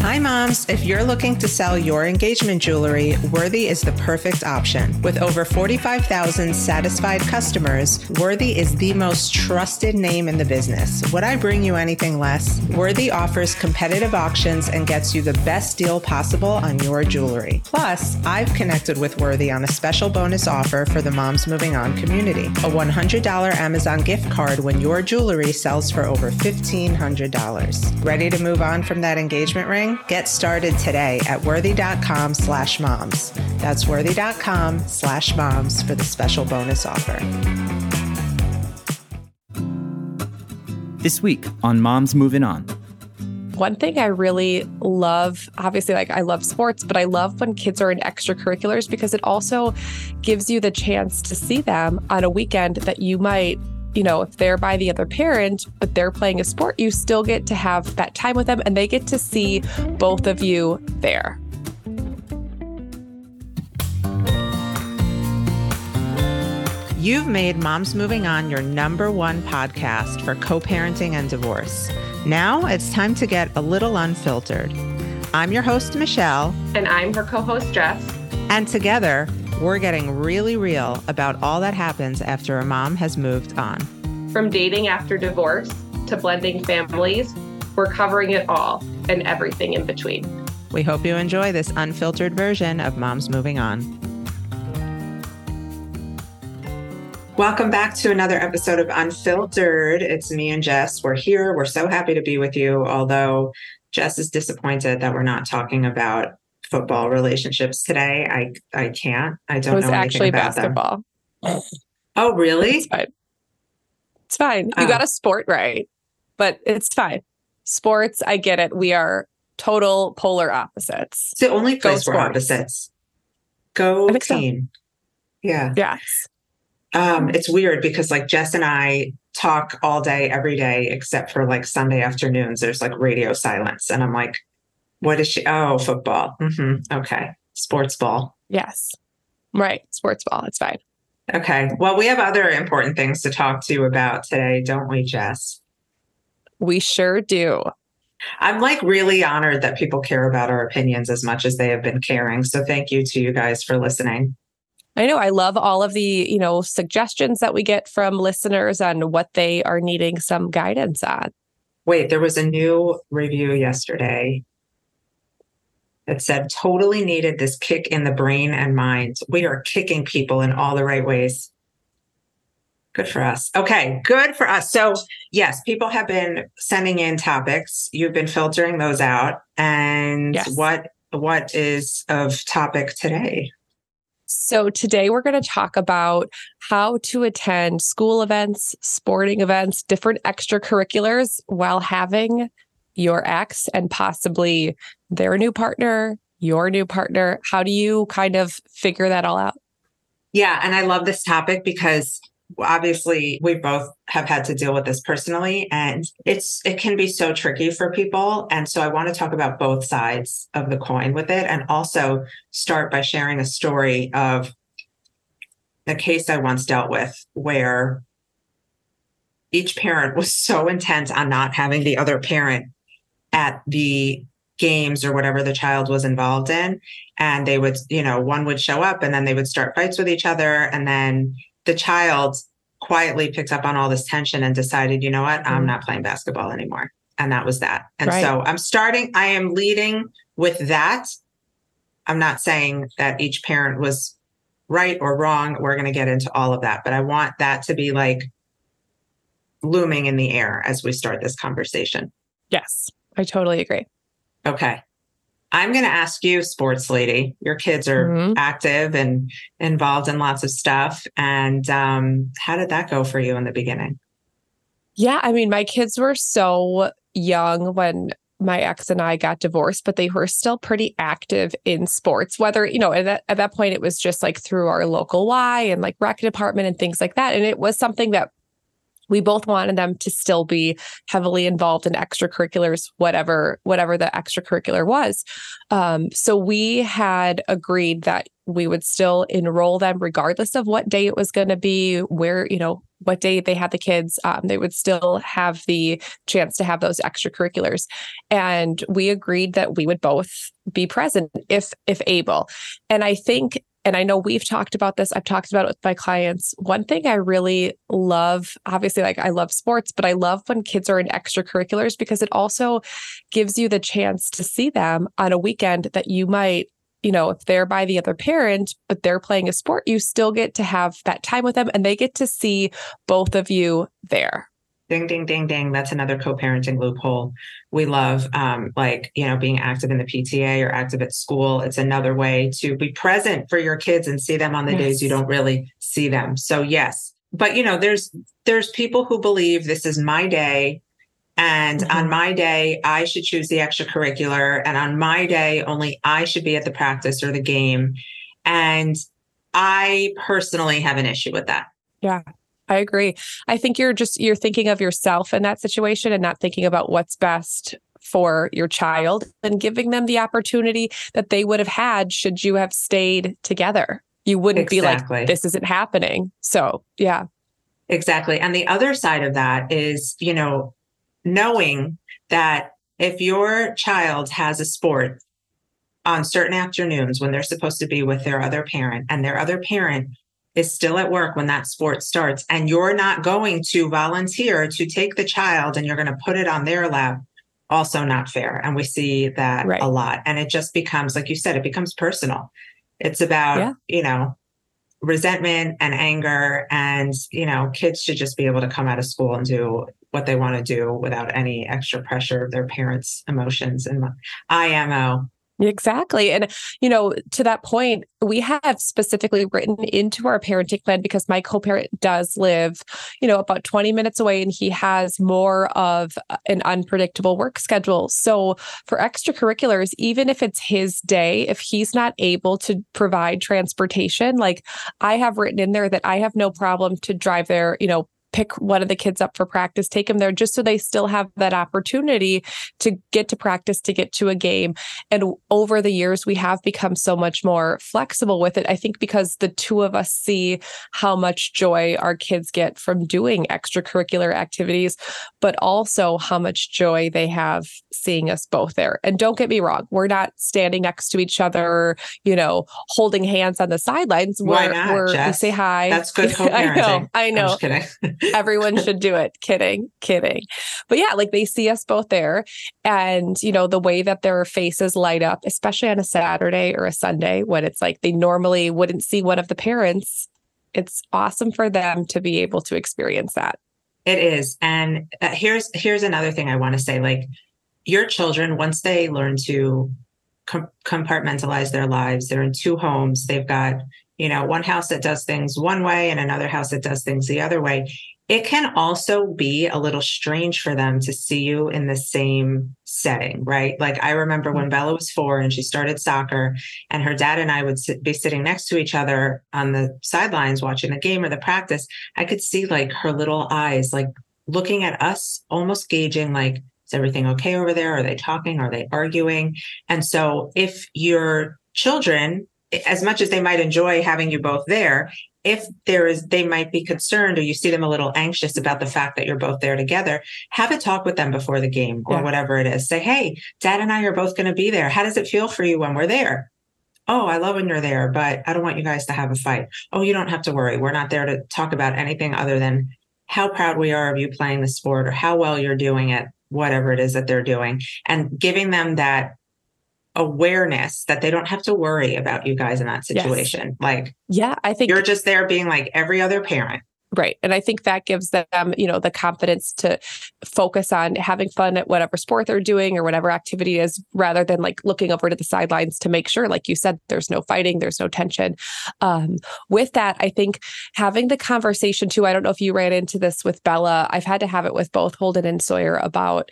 Hi, moms. If you're looking to sell your engagement jewelry, Worthy is the perfect option. With over 45,000 satisfied customers, Worthy is the most trusted name in the business. Would I bring you anything less? Worthy offers competitive auctions and gets you the best deal possible on your jewelry. Plus, I've connected with Worthy on a special bonus offer for the Moms Moving On community a $100 Amazon gift card when your jewelry sells for over $1,500. Ready to move on from that engagement ring? Get started today at worthy.com slash moms. That's worthy.com slash moms for the special bonus offer. This week on Moms Moving On. One thing I really love, obviously, like I love sports, but I love when kids are in extracurriculars because it also gives you the chance to see them on a weekend that you might you know, if they're by the other parent, but they're playing a sport, you still get to have that time with them and they get to see both of you there. You've made Moms Moving On your number one podcast for co parenting and divorce. Now it's time to get a little unfiltered. I'm your host, Michelle. And I'm her co host, Jess. And together, we're getting really real about all that happens after a mom has moved on. From dating after divorce to blending families, we're covering it all and everything in between. We hope you enjoy this unfiltered version of Moms Moving On. Welcome back to another episode of Unfiltered. It's me and Jess. We're here. We're so happy to be with you, although Jess is disappointed that we're not talking about football relationships today. I I can't. I don't. Know. It was actually basketball. Them. Oh, really? It's fine. It's fine. You oh. got a sport right, but it's fine. Sports, I get it. We are total polar opposites. It's the only place we're opposites. Go team. So. Yeah. Yes. Um, it's weird because like Jess and I talk all day, every day, except for like Sunday afternoons. There's like radio silence, and I'm like, what is she? Oh, football. Mm-hmm. Okay. Sports ball. Yes. Right. Sports ball. It's fine. Okay. Well, we have other important things to talk to you about today, don't we, Jess? We sure do. I'm like really honored that people care about our opinions as much as they have been caring. So thank you to you guys for listening. I know I love all of the, you know, suggestions that we get from listeners on what they are needing some guidance on. Wait, there was a new review yesterday that said totally needed this kick in the brain and mind. We are kicking people in all the right ways. Good for us. Okay, good for us. So, yes, people have been sending in topics. You've been filtering those out. And yes. what what is of topic today? So, today we're going to talk about how to attend school events, sporting events, different extracurriculars while having your ex and possibly their new partner, your new partner? How do you kind of figure that all out? Yeah. And I love this topic because obviously we both have had to deal with this personally and it's it can be so tricky for people and so i want to talk about both sides of the coin with it and also start by sharing a story of a case i once dealt with where each parent was so intent on not having the other parent at the games or whatever the child was involved in. And they would you know one would show up and then they would start fights with each other. And then the child quietly picked up on all this tension and decided you know what? I'm not playing basketball anymore. And that was that. And right. so i'm starting i am leading with that. I'm not saying that each parent was right or wrong. We're going to get into all of that. But i want that to be like looming in the air as we start this conversation. Yes I totally agree. Okay. I'm going to ask you, sports lady. Your kids are mm-hmm. active and involved in lots of stuff. And um, how did that go for you in the beginning? Yeah, I mean, my kids were so young when my ex and I got divorced, but they were still pretty active in sports. Whether you know, at that at that point, it was just like through our local Y and like rec department and things like that. And it was something that we both wanted them to still be heavily involved in extracurriculars whatever whatever the extracurricular was. Um, so we had agreed that we would still enroll them regardless of what day it was going to be where you know what day they had the kids. Um, they would still have the chance to have those extracurriculars. And we agreed that we would both be present if if able. And i think and I know we've talked about this. I've talked about it with my clients. One thing I really love, obviously, like I love sports, but I love when kids are in extracurriculars because it also gives you the chance to see them on a weekend that you might, you know, if they're by the other parent, but they're playing a sport, you still get to have that time with them and they get to see both of you there. Ding, ding, ding, ding. That's another co parenting loophole. We love, um, like, you know, being active in the PTA or active at school. It's another way to be present for your kids and see them on the yes. days you don't really see them. So, yes. But, you know, there's, there's people who believe this is my day. And mm-hmm. on my day, I should choose the extracurricular. And on my day, only I should be at the practice or the game. And I personally have an issue with that. Yeah. I agree. I think you're just you're thinking of yourself in that situation and not thinking about what's best for your child and giving them the opportunity that they would have had should you have stayed together. You wouldn't exactly. be like this isn't happening. So, yeah. Exactly. And the other side of that is, you know, knowing that if your child has a sport on certain afternoons when they're supposed to be with their other parent and their other parent is still at work when that sport starts and you're not going to volunteer to take the child and you're going to put it on their lap also not fair and we see that right. a lot and it just becomes like you said it becomes personal it's about yeah. you know resentment and anger and you know kids should just be able to come out of school and do what they want to do without any extra pressure of their parents emotions and imo Exactly. And, you know, to that point, we have specifically written into our parenting plan because my co parent does live, you know, about 20 minutes away and he has more of an unpredictable work schedule. So for extracurriculars, even if it's his day, if he's not able to provide transportation, like I have written in there that I have no problem to drive there, you know, pick one of the kids up for practice, take them there just so they still have that opportunity to get to practice, to get to a game. And over the years, we have become so much more flexible with it. I think because the two of us see how much joy our kids get from doing extracurricular activities, but also how much joy they have seeing us both there. And don't get me wrong, we're not standing next to each other, you know, holding hands on the sidelines. Why we're, not, we're, we say hi. That's good co-parenting. I know. I know. Everyone should do it. Kidding, kidding. But yeah, like they see us both there. And, you know, the way that their faces light up, especially on a Saturday or a Sunday when it's like they normally wouldn't see one of the parents, it's awesome for them to be able to experience that. It is. And uh, here's here's another thing I want to say like your children once they learn to com- compartmentalize their lives, they're in two homes, they've got you know, one house that does things one way and another house that does things the other way. It can also be a little strange for them to see you in the same setting, right? Like I remember when mm-hmm. Bella was four and she started soccer, and her dad and I would sit, be sitting next to each other on the sidelines watching the game or the practice. I could see like her little eyes, like looking at us, almost gauging, like, is everything okay over there? Are they talking? Are they arguing? And so if your children as much as they might enjoy having you both there, if there is they might be concerned or you see them a little anxious about the fact that you're both there together have a talk with them before the game or yeah. whatever it is. Say hey dad and i are both going to be there. How does it feel for you when we're there? Oh i love when you're there but i don't want you guys to have a fight. Oh you don't have to worry. We're not there to talk about anything other than how proud we are of you playing the sport or how well you're doing it whatever it is that they're doing. And giving them that awareness that they don't have to worry about you guys in that situation. Yes. Like, yeah, I think you're just there being like every other parent. Right. And I think that gives them, you know, the confidence to focus on having fun at whatever sport they're doing or whatever activity is rather than like looking over to the sidelines to make sure, like you said, there's no fighting, there's no tension. Um, with that, I think having the conversation too, I don't know if you ran into this with Bella. I've had to have it with both Holden and Sawyer about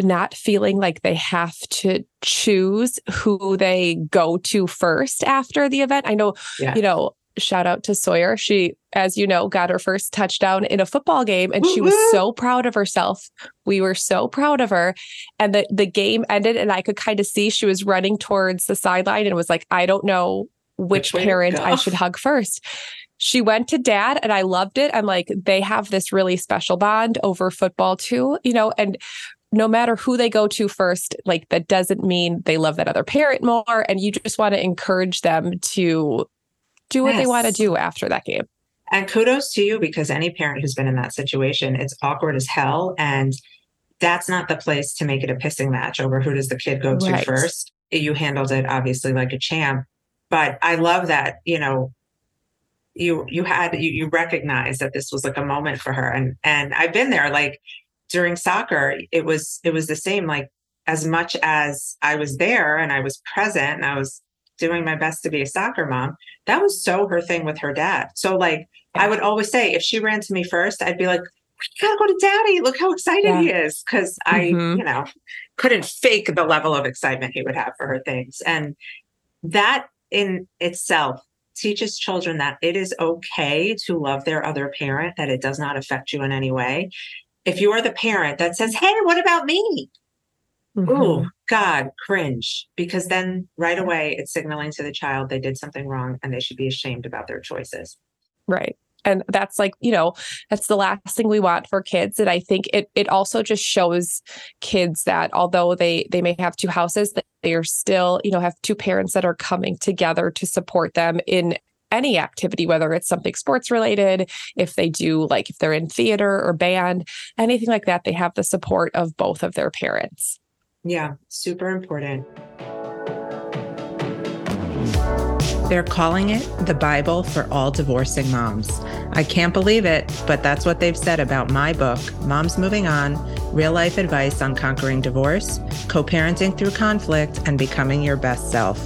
not feeling like they have to choose who they go to first after the event. I know, yeah. you know, shout out to Sawyer. She, as you know, got her first touchdown in a football game and she was so proud of herself. We were so proud of her. And the, the game ended and I could kind of see she was running towards the sideline and was like, I don't know which, parent I should hug first. She went to dad and I loved it. I'm like, they have this really special bond over football too, you know, and no matter who they go to first, like that doesn't mean they love that other parent more. And you just want to encourage them to do what yes. they want to do after that game. And kudos to you because any parent who's been in that situation, it's awkward as hell. And that's not the place to make it a pissing match over who does the kid go to right. first. You handled it obviously like a champ. But I love that, you know, you you had you, you recognize that this was like a moment for her. And and I've been there like during soccer, it was it was the same. Like as much as I was there and I was present and I was doing my best to be a soccer mom. That was so her thing with her dad. So like I would always say if she ran to me first, I'd be like, you gotta go to daddy. Look how excited yeah. he is. Cause I, mm-hmm. you know, couldn't fake the level of excitement he would have for her things. And that in itself teaches children that it is okay to love their other parent, that it does not affect you in any way. If you are the parent that says, Hey, what about me? Mm-hmm. Oh, God, cringe. Because then right away it's signaling to the child they did something wrong and they should be ashamed about their choices. Right. And that's like, you know, that's the last thing we want for kids. And I think it it also just shows kids that although they they may have two houses, that they are still, you know, have two parents that are coming together to support them in any activity, whether it's something sports related, if they do like if they're in theater or band, anything like that, they have the support of both of their parents. Yeah, super important. They're calling it the Bible for all divorcing moms. I can't believe it, but that's what they've said about my book, Moms Moving On Real Life Advice on Conquering Divorce, Co parenting through conflict, and becoming your best self.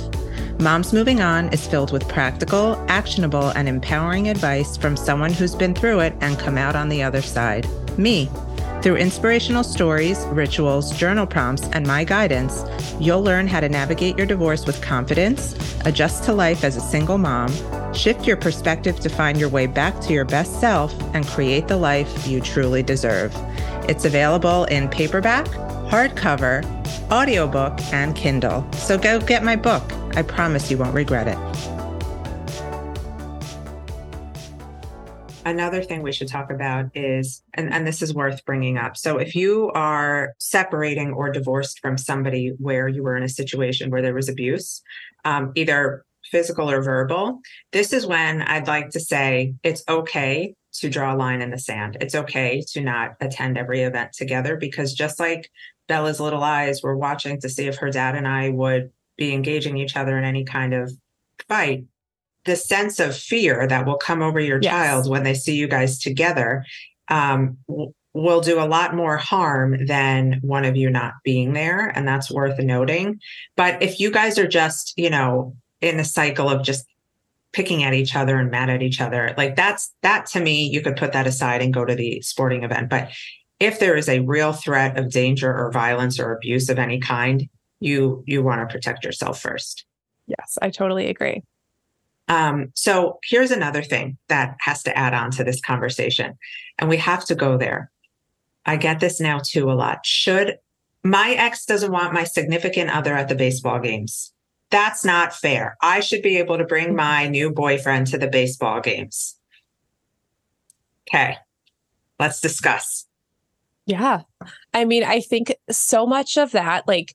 Moms Moving On is filled with practical, actionable, and empowering advice from someone who's been through it and come out on the other side me. Through inspirational stories, rituals, journal prompts, and my guidance, you'll learn how to navigate your divorce with confidence, adjust to life as a single mom, shift your perspective to find your way back to your best self, and create the life you truly deserve. It's available in paperback, hardcover, audiobook, and Kindle. So go get my book. I promise you won't regret it. Another thing we should talk about is and, and this is worth bringing up. So if you are separating or divorced from somebody where you were in a situation where there was abuse um, either physical or verbal this is when i'd like to say it's okay to draw a line in the sand. It's okay to not attend every event together because just like bella's little eyes were watching to see if her dad and i would be engaging each other in any kind of fight the sense of fear that will come over your yes. child when they see you guys together um, will do a lot more harm than one of you not being there. And that's worth noting. But if you guys are just, you know, in a cycle of just picking at each other and mad at each other, like that's that to me, you could put that aside and go to the sporting event. But if there is a real threat of danger or violence or abuse of any kind, you you want to protect yourself first. Yes, I totally agree. Um, so here's another thing that has to add on to this conversation, and we have to go there. I get this now too a lot. Should my ex doesn't want my significant other at the baseball games? That's not fair. I should be able to bring my new boyfriend to the baseball games. Okay, let's discuss. Yeah. I mean, I think so much of that, like,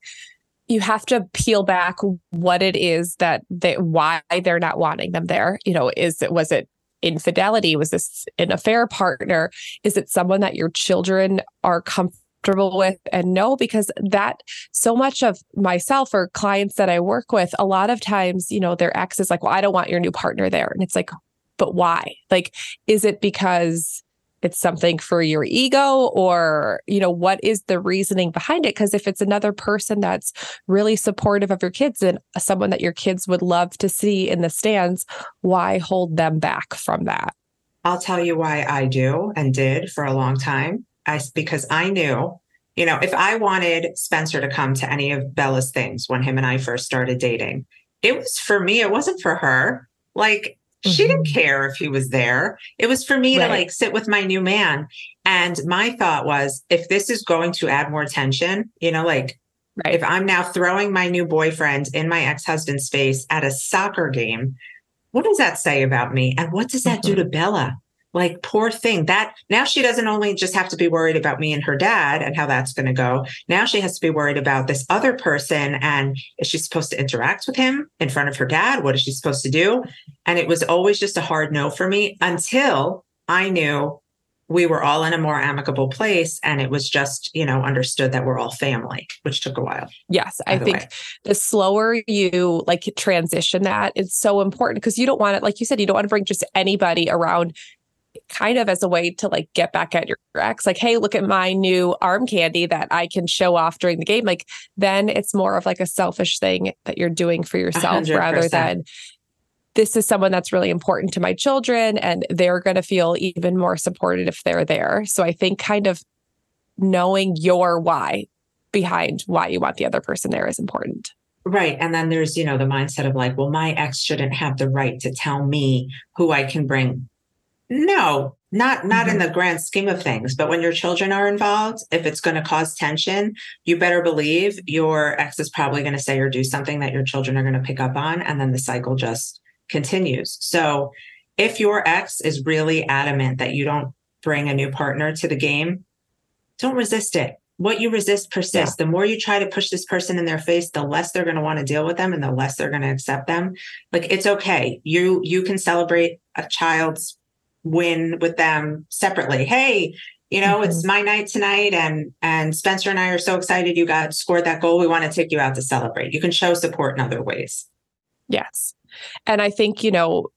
you have to peel back what it is that they why they're not wanting them there. You know, is it was it infidelity? Was this an affair partner? Is it someone that your children are comfortable with? And no, because that so much of myself or clients that I work with, a lot of times, you know, their ex is like, Well, I don't want your new partner there. And it's like, but why? Like, is it because it's something for your ego or you know what is the reasoning behind it? Because if it's another person that's really supportive of your kids and someone that your kids would love to see in the stands why hold them back from that? I'll tell you why i do and did for a long time. I because i knew you know if i wanted spencer to come to any of bella's things when him and i first started dating it was for me it wasn't for her. Like She didn't Mhm. care if he was there. It was for me Right. to like sit with my new man. And my thought was if this is going to add more tension, you know, like Right. if I'm now throwing my new boyfriend in my ex husband's face at a soccer game, what does that say about me? And what does that do Mm-hmm. to Bella? Like, poor thing. That now she doesn't only just have to be worried about me and her dad and how that's going to go. Now she has to be worried about this other person. And is she supposed to interact with him in front of her dad? What is she supposed to do? And it was always just a hard no for me until I knew we were all in a more amicable place and it was just, you know, understood that we're all family, which took a while. Yes, I think way. the slower you like transition that it's so important because you don't want it, like you said, you don't want to bring just anybody around kind of as a way to like get back at your ex. Like, hey, look at my new arm candy that I can show off during the game. Like, then it's more of like a selfish thing that you're doing for yourself hundred rather than this is someone that's really important to my children and they're going to feel even more supported if they're there. So I think kind of knowing your why behind why you want the other person there is important. Right. And then there's, you know, the mindset of like, well, my ex shouldn't have the right to tell me who I can bring. No, not not in mm-hmm. the grand scheme of things. But when your children are involved, if it's going to cause tension, you better believe your ex is probably going to say or do something that your children are going to pick up on. And then the cycle just continues. So if your ex is really adamant that you don't bring a new partner to the game, don't resist it. What you resist persists. The more you try to push this person in their face, the less they're going to want to deal with them and the less they're going to accept them. Like it's okay. You you can celebrate a child's win with them separately. Hey, you know, it's mm-hmm. my night tonight and and Spencer and I are so excited you got scored that goal. We want to take you out to celebrate. You can show support in other ways. Yes. And I think, you know,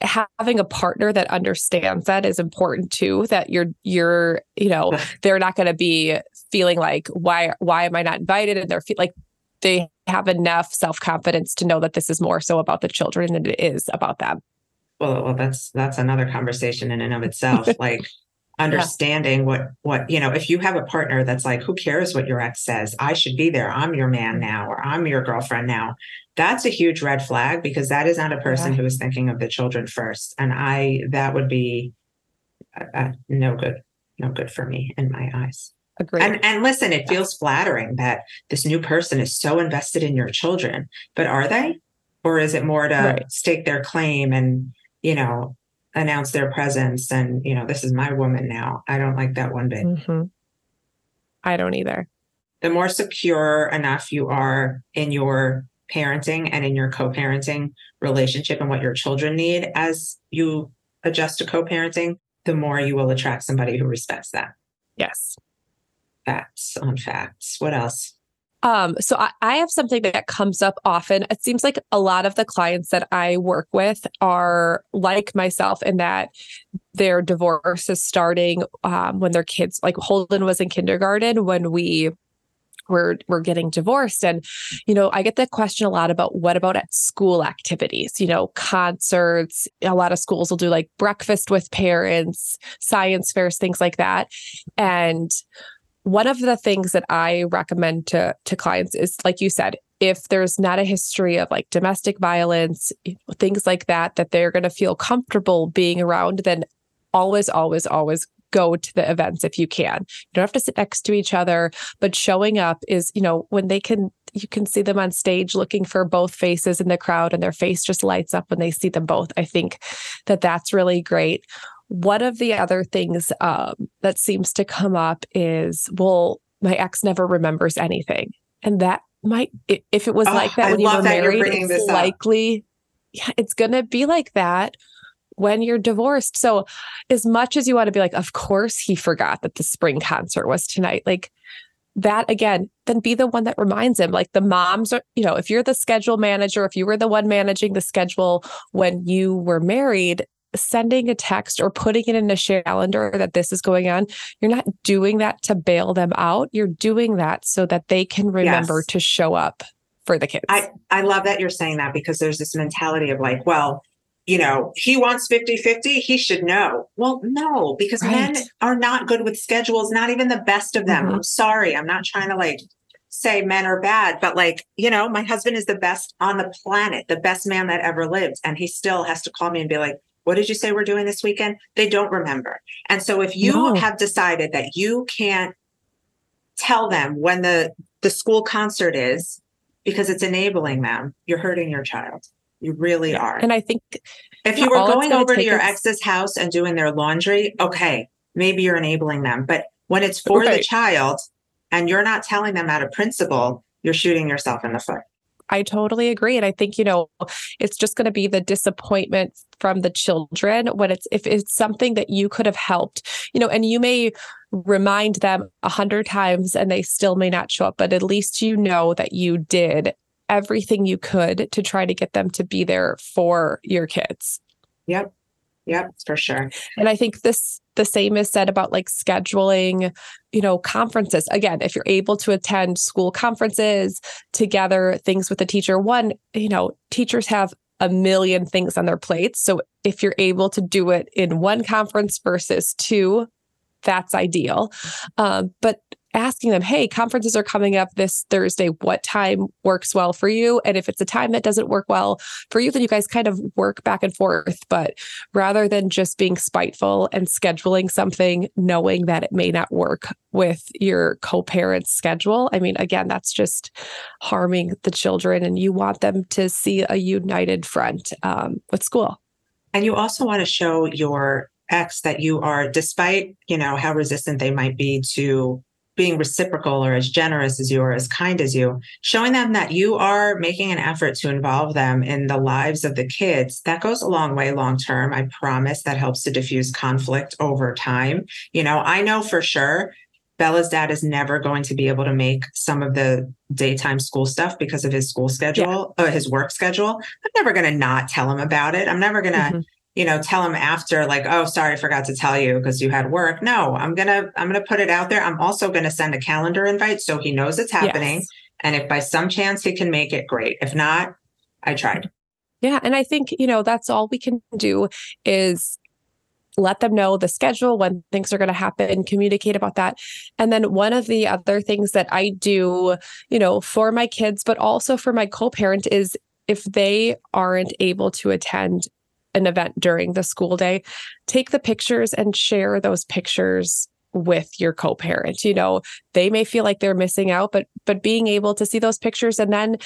having a partner that understands that is important too that you're you're, you know, they're not going to be feeling like why why am I not invited and they're fe- like they have enough self-confidence to know that this is more so about the children than it is about them. Well, well that's that's another conversation in and of itself like understanding what what you know if you have a partner that's like who cares what your ex says? I should be there. I'm your man now or i'm your girlfriend now. That's a huge red flag because that is not a person Yeah. who is thinking of the children first and i that would be uh, uh, no good no good for me in my eyes. Agreed. and and listen it feels flattering that this new person is so invested in your children but are they? Or is it more to Right. stake their claim and you know announce their presence and you know this is my woman now i don't like that one bit Mhm. I don't either. the more secure enough you are in your parenting and in your co-parenting relationship and what your children need as you adjust to co-parenting the more you will attract somebody who respects that Yes. facts on facts what else Um, so I, I have something that comes up often. It seems like a lot of the clients that I work with are like myself in that their divorce is starting um, when their kids, like Holden was in kindergarten when we were were getting divorced, and you know I get that question a lot about what about at school activities, you know, concerts. A lot of schools will do like breakfast with parents, science fairs, things like that, and one of the things that I recommend to to clients is like you said, if there's not a history of like domestic violence, things like that that they're going to feel comfortable being around, then always always always go to the events if you can. You don't have to sit next to each other, but showing up is, you know, when they can you can see them on stage looking for both faces in the crowd and their face just lights up when they see them both. I think that that's really great. One of the other things um, that seems to come up is, well, my ex never remembers anything. And that might, if it was Oh, like that I when you were married, it's up. likely, yeah, it's going to be like that when you're divorced. So, as much as you want to be like, of course he forgot that the spring concert was tonight, like that again, then be the one that reminds him. Like the moms are, you know, if you're the schedule manager, if you were the one managing the schedule when you were married, sending a text or putting it in a shared calendar that this is going on, you're not doing that to bail them out. You're doing that so that they can remember Yes. to show up for the kids. I, I love that you're saying that because there's this mentality of like, well, you know, he wants 50 50, he should know. Well, no, because men are not good with schedules, not even the best of them. Mhm. I'm sorry. I'm not trying to like say men are bad, but like, you know, my husband is the best on the planet, the best man that ever lived. And he still has to call me and be like, what did you say we're doing this weekend? They don't remember. And so if you No. have decided that you can't tell them when the the school concert is because it's enabling them, you're hurting your child. You really are. And I think If you were going over to your ex's house and doing their laundry, okay, maybe you're enabling them. But when it's for the child and you're not telling them out of principle, you're shooting yourself in the foot. I totally agree. And I think, you know, it's just going to be the disappointment from the children when it's, if it's something that you could have helped, you know, and you may remind them a hundred times and they still may not show up, but at least you know that you did everything you could to try to get them to be there for your kids. Yep. Yep, for sure. And I think this the same is said about like scheduling, you know, conferences. Again, if you're able to attend school conferences together, things with the teacher, one, you know, teachers have a million things on their plates. So if you're able to do it in one conference versus two, that's ideal. Um, but asking them, hey, conferences are coming up this Thursday. What time works well for you? And if it's a time that doesn't work well for you, then you guys kind of work back and forth. But rather than just being spiteful and scheduling something knowing that it may not work with your co-parent's schedule i mean again that's just harming the children and you want them to see a united front um, with school And you also want to show your ex that you are, despite, you know, how resistant they might be to being reciprocal or as generous as you or as kind as you, showing them that you are making an effort to involve them in the lives of the kids. That goes a long way long term. I promise that helps to diffuse conflict over time. You know, I know for sure Bella's dad is never going to be able to make some of the daytime school stuff because of his school schedule, uh, his work schedule. I'm never going to not tell him about it. I'm never going to Mhm. You know tell him after like oh sorry i forgot to tell you because you had work. No i'm gonna i'm gonna put it out there. I'm also gonna send a calendar invite so he knows it's happening. Yes. and if by some chance he can make it great. If not i tried. Yeah and i think you know that's all we can do is let them know the schedule when things are going to happen communicate about that. And then one of the other things that i do you know for my kids but also for my co-parent is if they aren't able to attend an event during the school day take the pictures and share those pictures with your co-parent. You know they may feel like they're missing out but but being able to see those pictures and then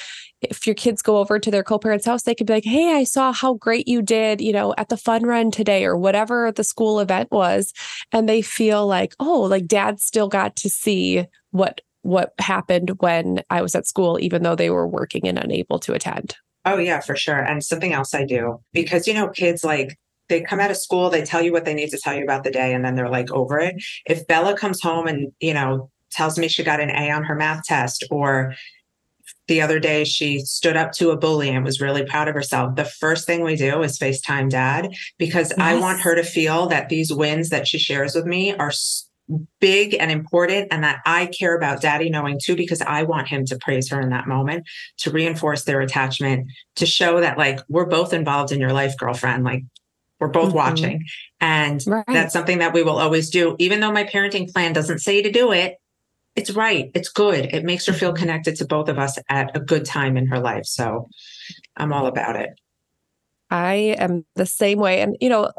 if your kids go over to their co-parents house they could be like hey i saw how great you did you know at the fun run today or whatever the school event was and they feel like oh like dad still got to see what what happened when i was at school even though they were working and unable to attend oh yeah for sure and something else i do because you know kids like they come out of school they tell you what they need to tell you about the day and then they're like over it. If bella comes home and you know tells me she got an a on her math test or the other day she stood up to a bully and was really proud of herself the first thing we do is facetime dad because i want her to feel that these wins that she shares with me are big and important and that i care about daddy knowing too because i want him to praise her in that moment to reinforce their attachment to show that like we're both involved in your life girlfriend like we're both Mhm. watching. And right. that's something that we will always do. Even though my parenting plan doesn't say to do it it's right. It's good. It makes her feel connected to both of us at a good time in her life. So i'm all about it. I am the same way. And, you know,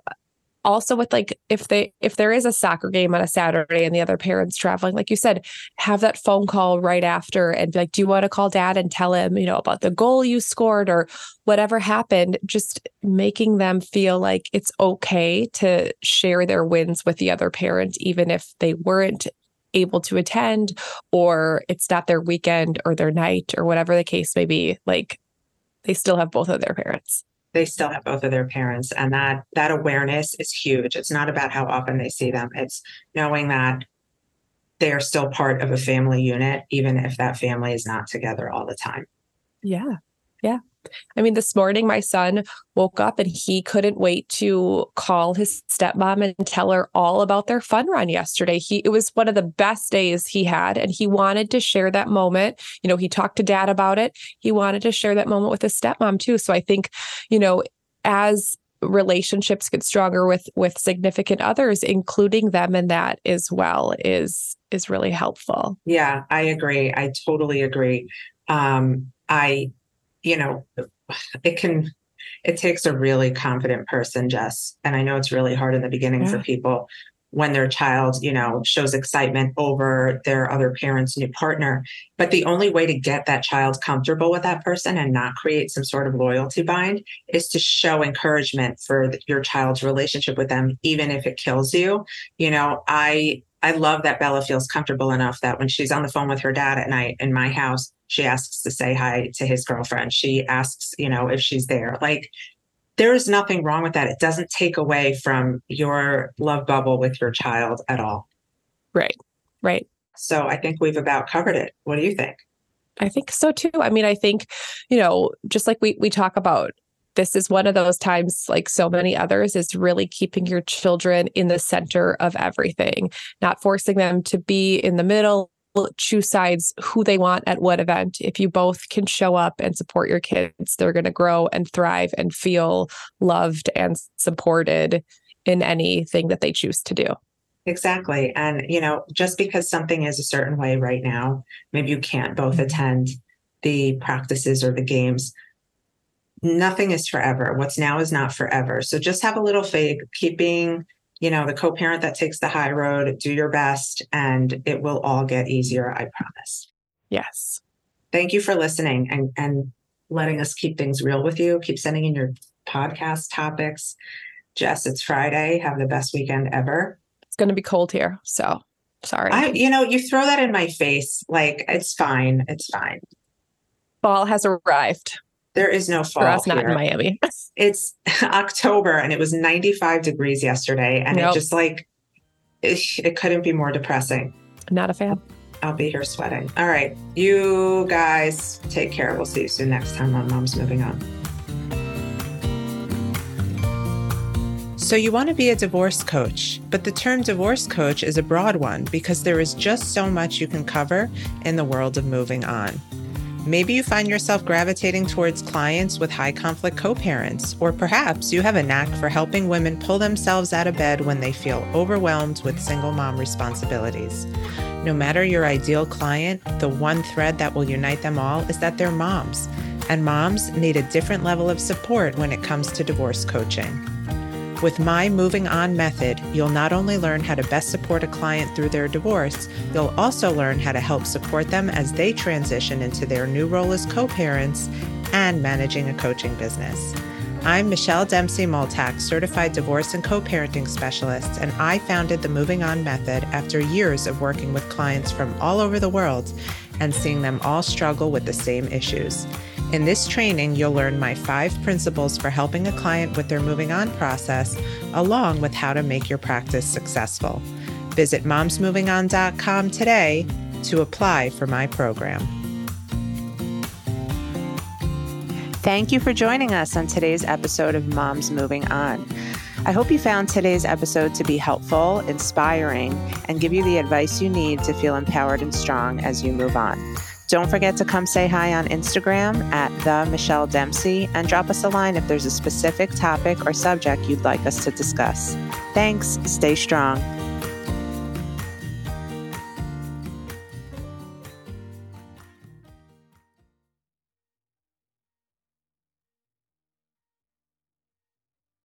also with like if they if there is a soccer game on a Saturday and the other parents traveling, like you said, have that phone call right after and be like, do you want to call dad and tell him, you know, about the goal you scored or whatever happened? Just making them feel like it's okay to share their wins with the other parent, even if they weren't able to attend or it's not their weekend or their night or whatever the case may be. Like they still have both of their parents. They still have both of their parents and that that awareness is huge it's not about how often they see them it's knowing that they are still part of a family unit even if that family is not together all the time Yeah. Yeah. I mean, this morning my son woke up and he couldn't wait to call his stepmom and tell her all about their fun run yesterday. He it was one of the best days he had and he wanted to share that moment. You know, he talked to dad about it. He wanted to share that moment with his stepmom too. So I think, you know, as relationships get stronger with with significant others including them in that as well is is really helpful yeah i agree i totally agree um i you know it can it takes a really confident person jess and i know it's really hard in the beginning yeah. for people when their child, you know, shows excitement over their other parent's new partner. But the only way to get that child comfortable with that person and not create some sort of loyalty bind is to show encouragement for your child's relationship with them, even if it kills you. You know, I I love that Bella feels comfortable enough that when she's on the phone with her dad at night in my house, she asks to say hi to his girlfriend. She asks, you know, if she's there. Like there is nothing wrong with that. It doesn't take away from your love bubble with your child at all. Right. Right. So I think we've about covered it. What do you think? I think so too. I mean, I think, you know, just like we we talk about this is one of those times like so many others is really keeping your children in the center of everything, not forcing them to be in the middle choose sides who they want at what event. If you both can show up and support your kids, they're going to grow and thrive and feel loved and supported in anything that they choose to do. Exactly. And, you know, just because something is a certain way right now, maybe you can't both mm-hmm. attend the practices or the games. Nothing is forever. What's now is not forever. So just have a little faith, keeping you know, the co parent that takes the high road, do your best, and it will all get easier, I promise. Yes. Thank you for listening and, and letting us keep things real with you. Keep sending in your podcast topics. Jess, it's Friday. Have the best weekend ever. It's going to be cold here. So sorry. I, you know, you throw that in my face. Like, it's fine. It's fine. Ball has arrived. There is no fall. For us, here. not in Miami. it's October and it was 95 degrees yesterday. And it just like, it, it couldn't be more depressing. Not a fan. I'll be here sweating. All right. You guys take care. We'll see you soon next time on Mom's Moving On. So, you want to be a divorce coach, but the term divorce coach is a broad one because there is just so much you can cover in the world of moving on. Maybe you find yourself gravitating towards clients with high conflict co parents, or perhaps you have a knack for helping women pull themselves out of bed when they feel overwhelmed with single mom responsibilities. No matter your ideal client, the one thread that will unite them all is that they're moms, and moms need a different level of support when it comes to divorce coaching. With my Moving On method, you'll not only learn how to best support a client through their divorce, you'll also learn how to help support them as they transition into their new role as co parents and managing a coaching business. I'm Michelle Dempsey Multack, certified divorce and co parenting specialist, and I founded the Moving On Method after years of working with clients from all over the world and seeing them all struggle with the same issues. In this training, you'll learn my five principles for helping a client with their moving on process, along with how to make your practice successful. Visit momsmovingon.com today to apply for my program. Thank you for joining us on today's episode of Moms Moving On. I hope you found today's episode to be helpful, inspiring, and give you the advice you need to feel empowered and strong as you move on. Don't forget to come say hi on Instagram at the Michelle Dempsey and drop us a line if there's a specific topic or subject you'd like us to discuss. Thanks. Stay strong.